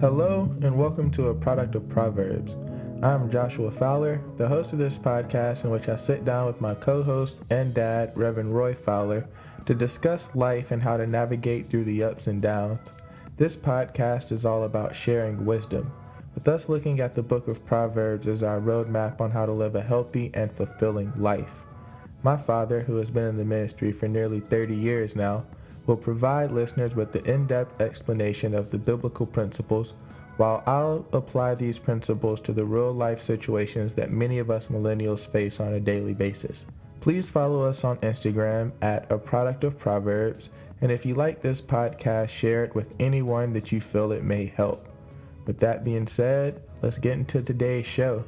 Hello, and welcome to a product of Proverbs. I'm Joshua Fowler, the host of this podcast, in which I sit down with my co host and dad, Reverend Roy Fowler, to discuss life and how to navigate through the ups and downs. This podcast is all about sharing wisdom, with us looking at the book of Proverbs as our roadmap on how to live a healthy and fulfilling life. My father, who has been in the ministry for nearly 30 years now, will provide listeners with the in depth explanation of the biblical principles, while I'll apply these principles to the real life situations that many of us millennials face on a daily basis. Please follow us on Instagram at a product of Proverbs, and if you like this podcast, share it with anyone that you feel it may help. With that being said, let's get into today's show.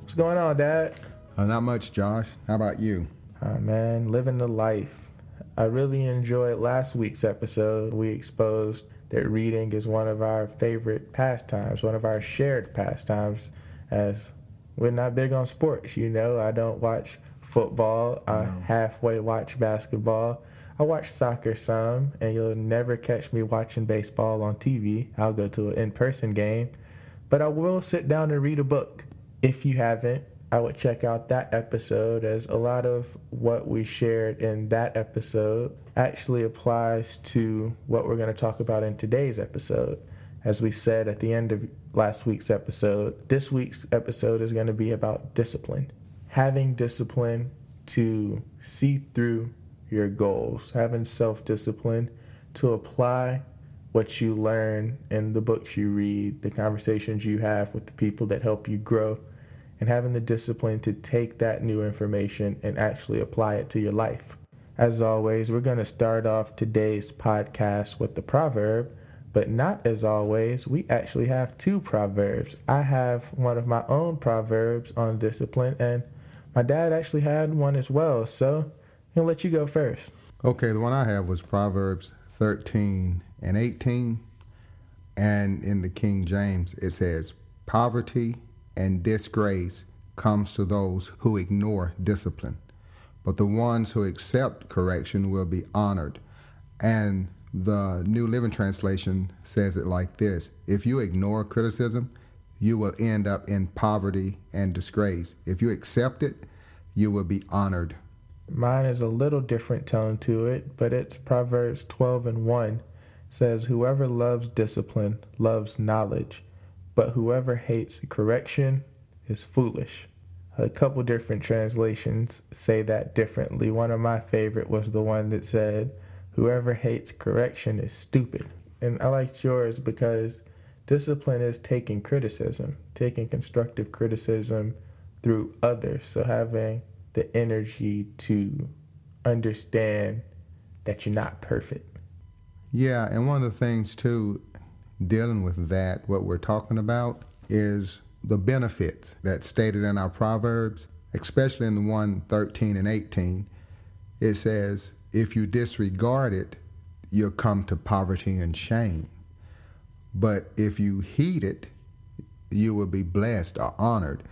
What's going on, Dad? Uh, not much, Josh. How about you? Oh, man, living the life. I really enjoyed last week's episode. We exposed that reading is one of our favorite pastimes, one of our shared pastimes, as we're not big on sports. You know, I don't watch football, I no. halfway watch basketball. I watch soccer some, and you'll never catch me watching baseball on TV. I'll go to an in person game, but I will sit down and read a book. If you haven't, I would check out that episode as a lot of what we shared in that episode actually applies to what we're going to talk about in today's episode. As we said at the end of last week's episode, this week's episode is going to be about discipline. Having discipline to see through your goals, having self discipline to apply what you learn in the books you read, the conversations you have with the people that help you grow and having the discipline to take that new information and actually apply it to your life. As always, we're going to start off today's podcast with the proverb, but not as always, we actually have two proverbs. I have one of my own proverbs on discipline, and my dad actually had one as well. So he'll let you go first. Okay, the one I have was Proverbs 13 and 18. And in the King James, it says, Poverty and disgrace comes to those who ignore discipline. But the ones who accept correction will be honored. And the New Living Translation says it like this If you ignore criticism, you will end up in poverty and disgrace. If you accept it, you will be honored. Mine is a little different tone to it, but it's Proverbs 12 and 1 says, Whoever loves discipline loves knowledge but whoever hates correction is foolish. A couple different translations say that differently. One of my favorite was the one that said, Whoever hates correction is stupid. And I liked yours because discipline is taking criticism, taking constructive criticism through others. So having the energy to understand that you're not perfect. Yeah, and one of the things too dealing with that, what we're talking about is the benefits that's stated in our Proverbs, especially in the one 13 and 18. It says, if you disregard it, you'll come to poverty and shame. But if you heed it, you will be blessed or honored.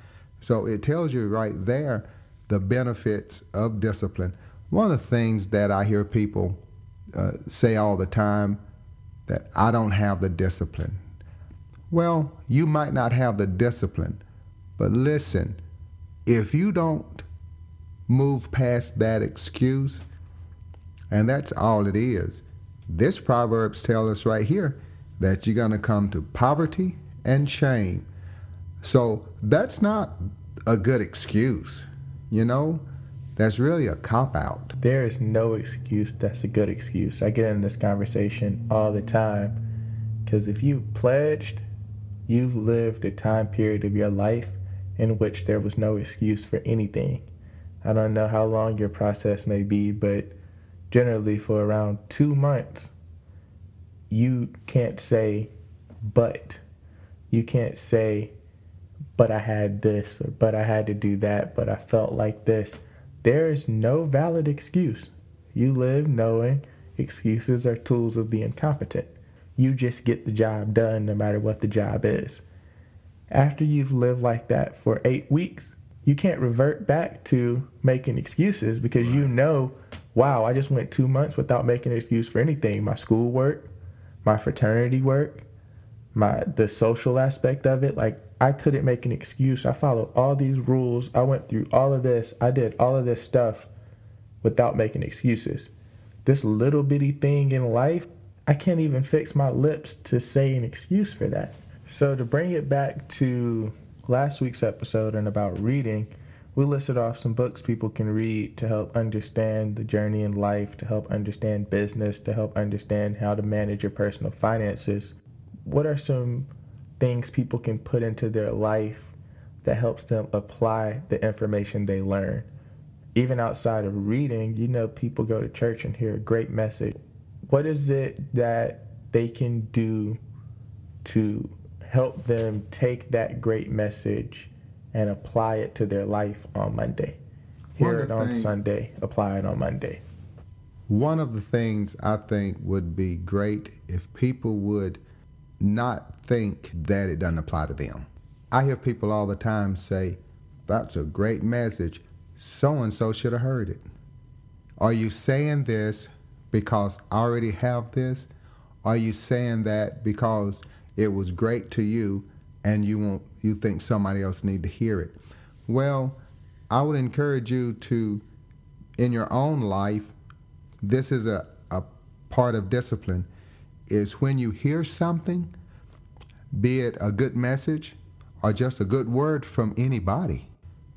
So it tells you right there the benefits of discipline. One of the things that I hear people uh, say all the time that I don't have the discipline. Well, you might not have the discipline, but listen, if you don't move past that excuse, and that's all it is, this Proverbs tell us right here that you're going to come to poverty and shame. So that's not a good excuse, you know? That's really a cop out. There is no excuse that's a good excuse. I get in this conversation all the time because if you pledged, you've lived a time period of your life in which there was no excuse for anything. I don't know how long your process may be, but generally for around two months, you can't say, but. You can't say, but I had this, or but I had to do that, but I felt like this there is no valid excuse. You live knowing excuses are tools of the incompetent. You just get the job done no matter what the job is. After you've lived like that for eight weeks, you can't revert back to making excuses because you know, wow, I just went two months without making an excuse for anything my schoolwork, my fraternity work, my the social aspect of it. Like I couldn't make an excuse. I followed all these rules. I went through all of this. I did all of this stuff without making excuses. This little bitty thing in life, I can't even fix my lips to say an excuse for that. So to bring it back to last week's episode and about reading, we listed off some books people can read to help understand the journey in life, to help understand business, to help understand how to manage your personal finances. What are some things people can put into their life that helps them apply the information they learn? Even outside of reading, you know, people go to church and hear a great message. What is it that they can do to help them take that great message and apply it to their life on Monday. Hear it on things, Sunday, apply it on Monday. One of the things I think would be great if people would not think that it doesn't apply to them. I hear people all the time say, That's a great message. So and so should have heard it. Are you saying this because I already have this? Are you saying that because it was great to you and you want you think somebody else need to hear it. Well, I would encourage you to in your own life, this is a, a part of discipline, is when you hear something, be it a good message or just a good word from anybody,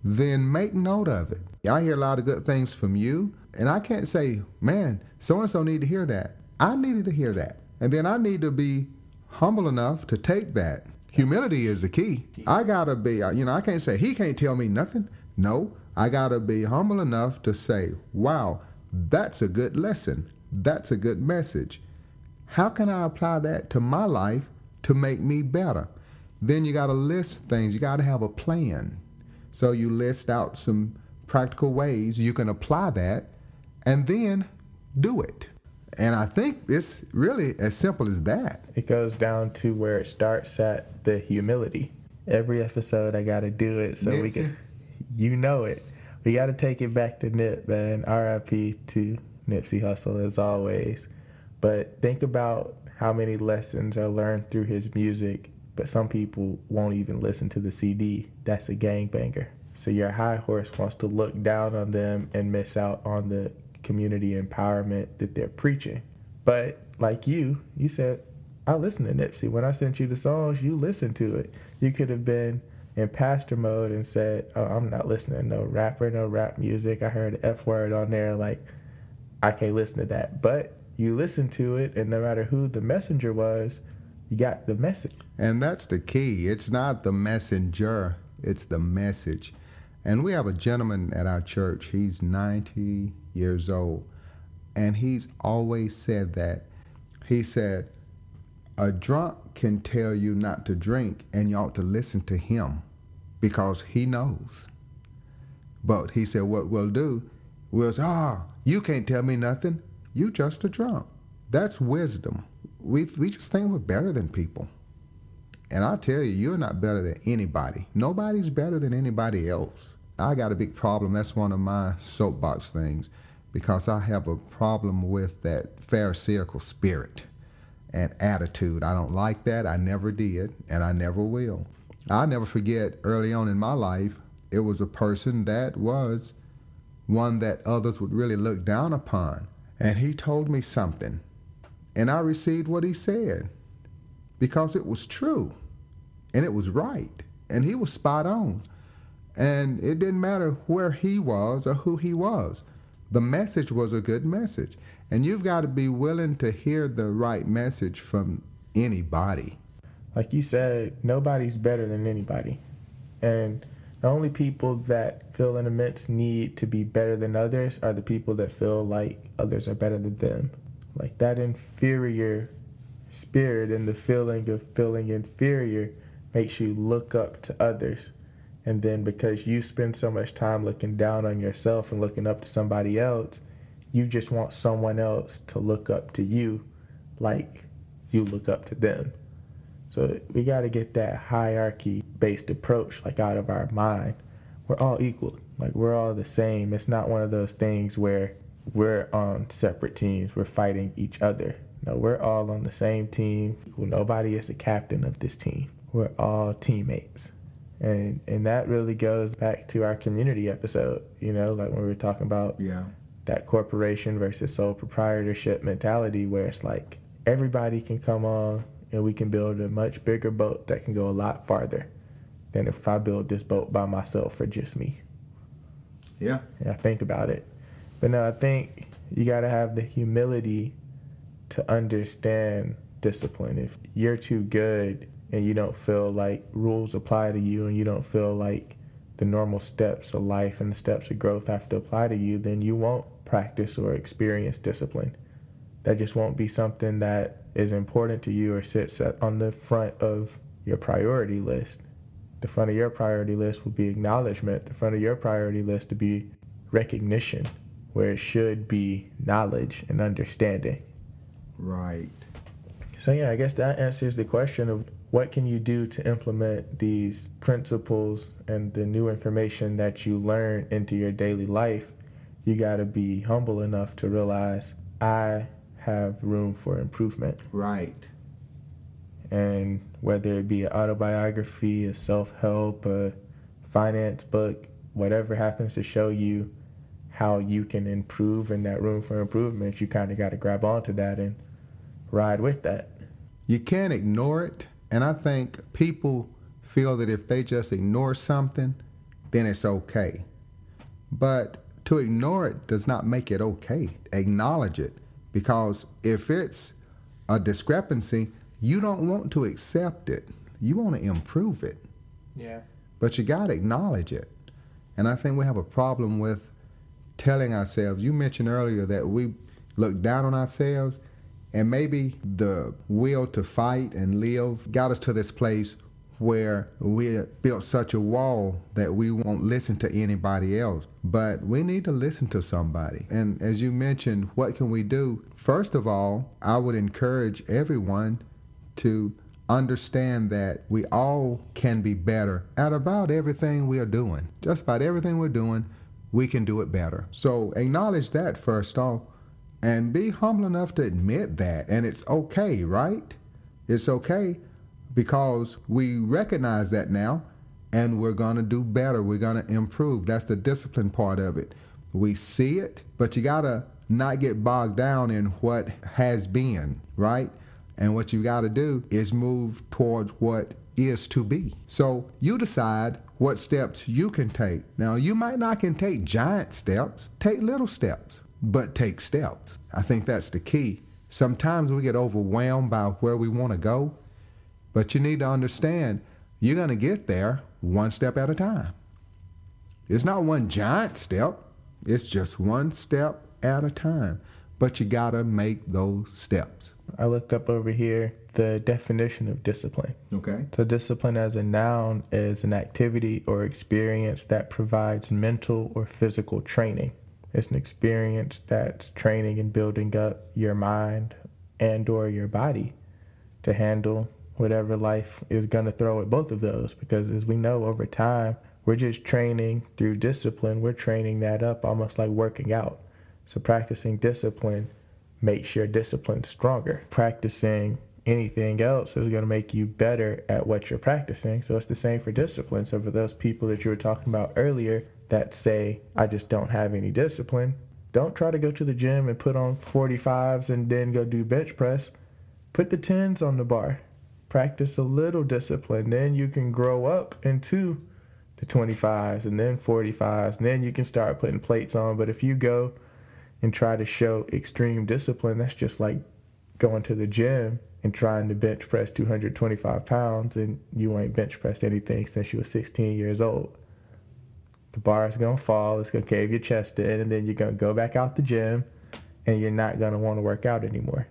then make note of it. I hear a lot of good things from you, and I can't say, man, so and so need to hear that. I needed to hear that. And then I need to be humble enough to take that Humility is the key. I gotta be, uh, you know, I can't say he can't tell me nothing. No, I gotta be humble enough to say, wow, that's a good lesson. That's a good message. How can I apply that to my life to make me better? Then you gotta list things. You gotta have a plan. So you list out some practical ways you can apply that and then do it. And I think it's really as simple as that. It goes down to where it starts at the humility. Every episode, I got to do it so Nipsey. we can, you know it. We got to take it back to Nip, man. RIP to Nipsey Hussle as always. But think about how many lessons are learned through his music, but some people won't even listen to the CD. That's a gangbanger. So your high horse wants to look down on them and miss out on the community empowerment that they're preaching. But like you, you said, I listen to Nipsey. When I sent you the songs, you listened to it. You could have been in pastor mode and said, oh, I'm not listening to no rapper, no rap music. I heard F word on there. Like, I can't listen to that. But you listened to it, and no matter who the messenger was, you got the message. And that's the key. It's not the messenger, it's the message. And we have a gentleman at our church. He's 90 years old. And he's always said that. He said, A drunk can tell you not to drink, and you ought to listen to him because he knows. But he said, What we'll do, we'll say, Ah, oh, you can't tell me nothing. You just a drunk. That's wisdom. We, we just think we're better than people. And I tell you, you're not better than anybody. Nobody's better than anybody else. I got a big problem. That's one of my soapbox things because I have a problem with that Pharisaical spirit and attitude. I don't like that. I never did, and I never will. I'll never forget early on in my life, it was a person that was one that others would really look down upon. And he told me something, and I received what he said because it was true and it was right, and he was spot on. And it didn't matter where he was or who he was. The message was a good message. And you've got to be willing to hear the right message from anybody. Like you said, nobody's better than anybody. And the only people that feel an immense need to be better than others are the people that feel like others are better than them. Like that inferior spirit and the feeling of feeling inferior makes you look up to others and then because you spend so much time looking down on yourself and looking up to somebody else, you just want someone else to look up to you like you look up to them. So we got to get that hierarchy based approach like out of our mind. We're all equal. Like we're all the same. It's not one of those things where we're on separate teams. We're fighting each other. No, we're all on the same team. Nobody is the captain of this team. We're all teammates. And and that really goes back to our community episode, you know, like when we were talking about Yeah. that corporation versus sole proprietorship mentality where it's like everybody can come on and we can build a much bigger boat that can go a lot farther than if I build this boat by myself for just me. Yeah. And I think about it. But no, I think you got to have the humility to understand discipline. If you're too good and you don't feel like rules apply to you and you don't feel like the normal steps of life and the steps of growth have to apply to you, then you won't practice or experience discipline. That just won't be something that is important to you or sits on the front of your priority list. The front of your priority list would be acknowledgement. The front of your priority list would be recognition, where it should be knowledge and understanding. Right. So yeah, I guess that answers the question of what can you do to implement these principles and the new information that you learn into your daily life. You got to be humble enough to realize I have room for improvement. Right. And whether it be an autobiography, a self-help, a finance book, whatever happens to show you how you can improve and that room for improvement, you kind of got to grab onto that and ride with that. You can't ignore it. And I think people feel that if they just ignore something, then it's okay. But to ignore it does not make it okay. Acknowledge it. Because if it's a discrepancy, you don't want to accept it. You want to improve it. Yeah. But you got to acknowledge it. And I think we have a problem with telling ourselves. You mentioned earlier that we look down on ourselves, and maybe the will to fight and live got us to this place where we built such a wall that we won't listen to anybody else. But we need to listen to somebody. And as you mentioned, what can we do? First of all, I would encourage everyone to understand that we all can be better at about everything we are doing. Just about everything we're doing, we can do it better. So acknowledge that first off and be humble enough to admit that. And it's okay, right? It's okay because we recognize that now and we're going to do better. We're going to improve. That's the discipline part of it. We see it, but you got to not get bogged down in what has been, right? And what you got to do is move towards what is to be. So you decide what steps you can take. Now, you might not can take giant steps, take little steps, but take steps. I think that's the key. Sometimes we get overwhelmed by where we want to go, but you need to understand you're going to get there one step at a time. It's not one giant step, it's just one step at a time. But you got to make those steps. I looked up over here the definition of discipline. Okay. So, discipline as a noun is an activity or experience that provides mental or physical training. It's an experience that's training and building up your mind and or your body to handle whatever life is going to throw at both of those because as we know over time we're just training through discipline. We're training that up almost like working out. So practicing discipline makes your discipline stronger. Practicing anything else is going to make you better at what you're practicing. So it's the same for discipline. So for those people that you were talking about earlier that say i just don't have any discipline don't try to go to the gym and put on 45s and then go do bench press. Put the 10s on the bar practice a little discipline then you can grow up into the 25s and then 45s and then you can start putting plates on. But if you go and try to show extreme discipline that's just like going to the gym and trying to bench press 225 pounds and you ain't bench pressed anything since you were 16 years old. The bar is going to fall it's going to cave your chest in and then you're going to go back out the gym and you're not going to want to work out anymore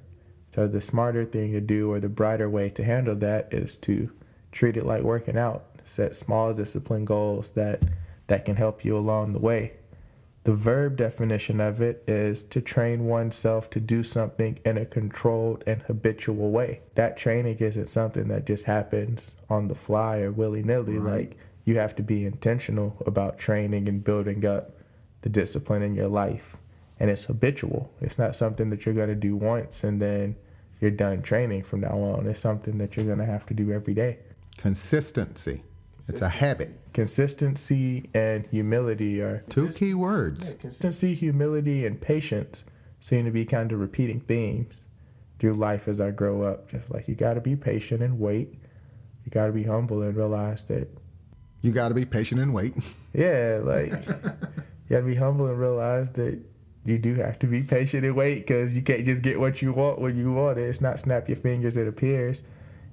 so the smarter thing to do or the brighter way to handle that is to treat it like working out. Set small discipline goals that that can help you along the way. The verb definition of it is to train oneself to do something in a controlled and habitual way. That training isn't something that just happens on the fly or willy-nilly Right. like you have to be intentional about training and building up the discipline in your life and it's habitual. It's not something that you're going to do once and then you're done training from now on. It's something that you're going to have to do every day. Consistency. It's a habit. Consistency and humility are two key words. Consistency, humility, and patience seem to be kind of repeating themes through life as I grow up. Just like you got to be patient and wait. You got to be humble and realize that. You got to be patient and wait. Yeah, like you got to be humble and realize that you do have to be patient and wait because you can't just get what you want when you want it. It's not snap your fingers, it appears.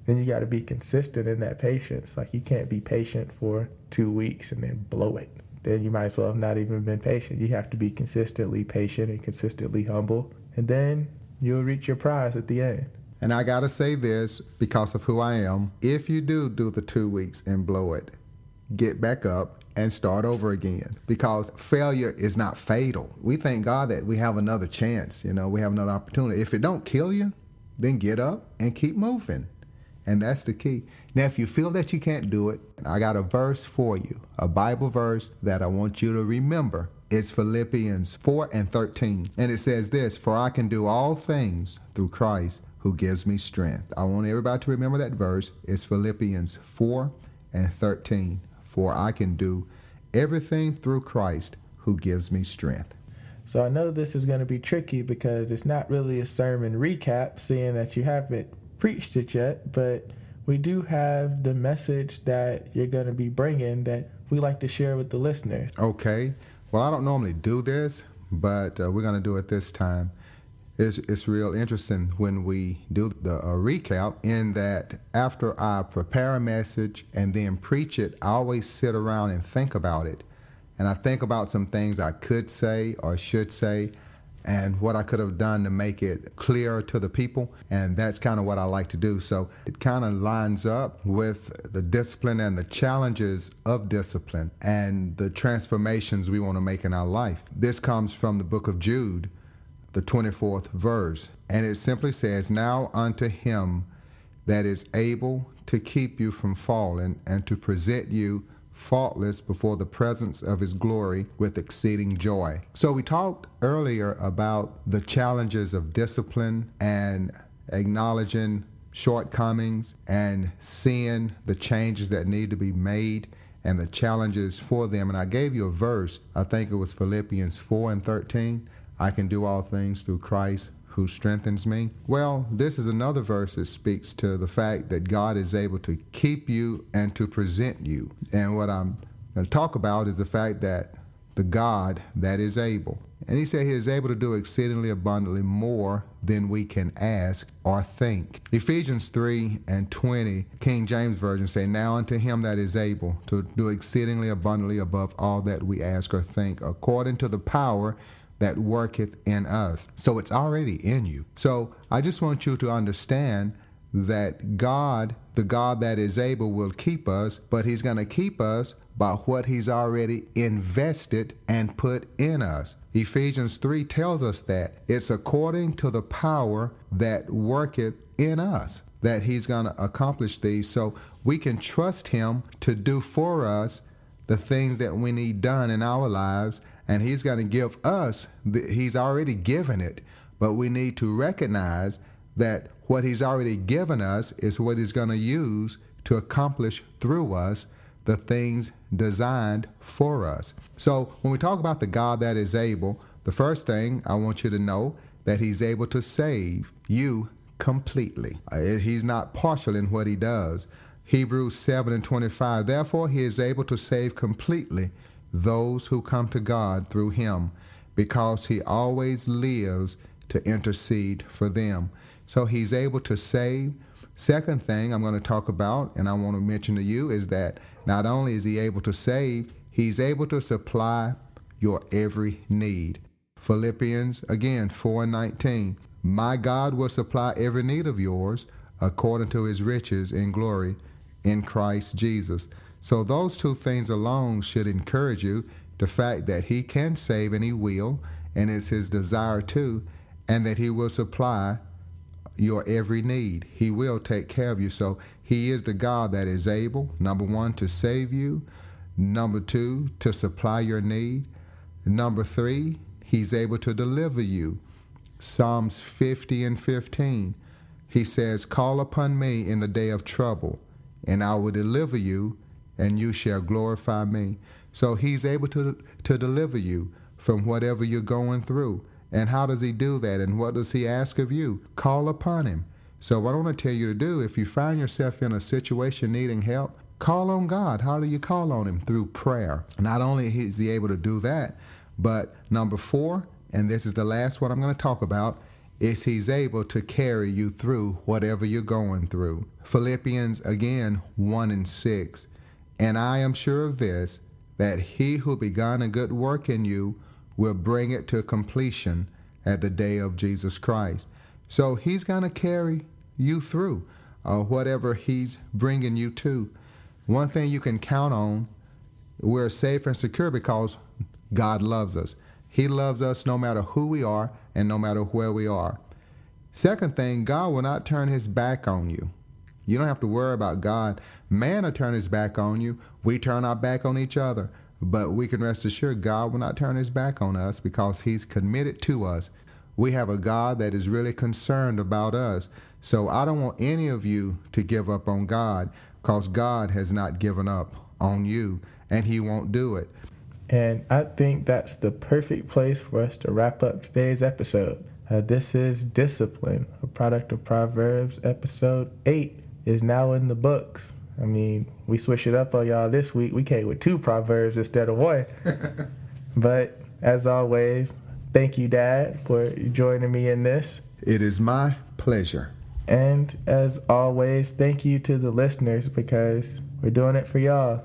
Then you got to be consistent in that patience. Like you can't be patient for two weeks and then blow it. Then you might as well have not even been patient. You have to be consistently patient and consistently humble, and then you'll reach your prize at the end. And I got to say this because of who I am. If you do do the two weeks and blow it, get back up and start over again because failure is not fatal. We thank God that we have another chance, you know, we have another opportunity. If it don't kill you, then get up and keep moving. And that's the key. Now, if you feel that you can't do it, I got a verse for you, a Bible verse that I want you to remember. It's Philippians 4 and 13. And it says this For I can do all things through Christ who gives me strength. I want everybody to remember that verse. It's Philippians 4 and 13 for I can do everything through Christ who gives me strength. So I know this is going to be tricky because it's not really a sermon recap, seeing that you haven't preached it yet, but we do have the message that you're going to be bringing that we like to share with the listeners. Okay. Well, I don't normally do this, but uh, we're going to do it this time it's, it's real interesting when we do the recap in that after I prepare a message and then preach it, I always sit around and think about it. And I think about some things I could say or should say and what I could have done to make it clearer to the people. And that's kind of what I like to do. So it kind of lines up with the discipline and the challenges of discipline and the transformations we want to make in our life. This comes from the book of Jude the 24th verse. And it simply says, Now unto him that is able to keep you from falling and to present you faultless before the presence of his glory with exceeding joy. So we talked earlier about the challenges of discipline and acknowledging shortcomings and seeing the changes that need to be made and the challenges for them. And I gave you a verse, I think it was Philippians 4 and 13 I can do all things through Christ who strengthens me. Well, this is another verse that speaks to the fact that God is able to keep you and to present you. And what I'm going to talk about is the fact that the God that is able. And he said he is able to do exceedingly abundantly more than we can ask or think. Ephesians 3 and 20, King James Version say, Now unto him that is able to do exceedingly abundantly above all that we ask or think, according to the power that worketh in us. So it's already in you. So I just want you to understand that God, the God that is able, will keep us, but He's going to keep us by what He's already invested and put in us. Ephesians 3 tells us that it's according to the power that worketh in us that He's going to accomplish these. So we can trust Him to do for us the things that we need done in our lives and he's going to give us the, he's already given it. But we need to recognize that what he's already given us is what he's going to use to accomplish through us the things designed for us. So when we talk about the god that is able the first thing i want you to know that he's able to save you completely. Uh, he's not partial in what he does. Hebrews 7 and 25 therefore he is able to save completely those who come to God through him because he always lives to intercede for them. So he's able to save. Second thing I'm going to talk about and I want to mention to you is that not only is he able to save, he's able to supply your every need. Philippians again 4 and 19. My God will supply every need of yours according to his riches in glory in Christ Jesus. So, those two things alone should encourage you the fact that He can save and He will, and it's His desire to, and that He will supply your every need. He will take care of you. So, He is the God that is able, number one, to save you, number two, to supply your need, number three, He's able to deliver you. Psalms 50 and 15. he says, Call upon me in the day of trouble, and I will deliver you, and you shall glorify me. So he's able to, to deliver you from whatever you're going through. And how does he do that? And what does he ask of you? Call upon him. So, what I want to tell you to do, if you find yourself in a situation needing help, call on God. How do you call on him? Through prayer. Not only is he able to do that, but number four, and this is the last one I'm going to talk about, is he's able to carry you through whatever you're going through. Philippians again 1 and 6. And I am sure of this, that he who begun a good work in you will bring it to completion at the day of Jesus Christ. So he's going to carry you through uh, whatever he's bringing you to. One thing you can count on, we're safe and secure because God loves us. He loves us no matter who we are and no matter where we are. Second thing, God will not turn his back on you. You don't have to worry about God. Man will turn his back on you. We turn our back on each other. But we can rest assured God will not turn his back on us because he's committed to us. We have a God that is really concerned about us. So I don't want any of you to give up on God because God has not given up on you and he won't do it. And I think that's the perfect place for us to wrap up today's episode. Uh, this is Discipline, a product of Proverbs. Episode 8 is now in the books. I mean, we switched it up on y'all this week. We came with two Proverbs instead of one. but as always, thank you, Dad, for joining me in this. It is my pleasure. And as always, thank you to the listeners because we're doing it for y'all.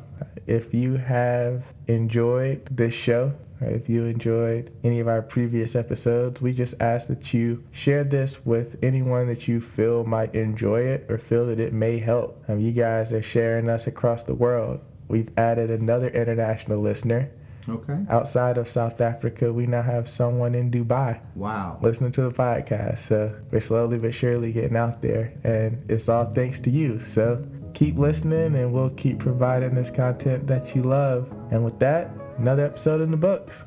If you have enjoyed this show, if you enjoyed any of our previous episodes, we just ask that you share this with anyone that you feel might enjoy it or feel that it may help. Um, you guys are sharing us across the world. We've added another international listener. Okay. Outside of South Africa, we now have someone in Dubai. Wow. Listening to the podcast. So we're slowly but surely getting out there. And it's all thanks to you. So keep listening and we'll keep providing this content that you love. And with that, another episode in the books.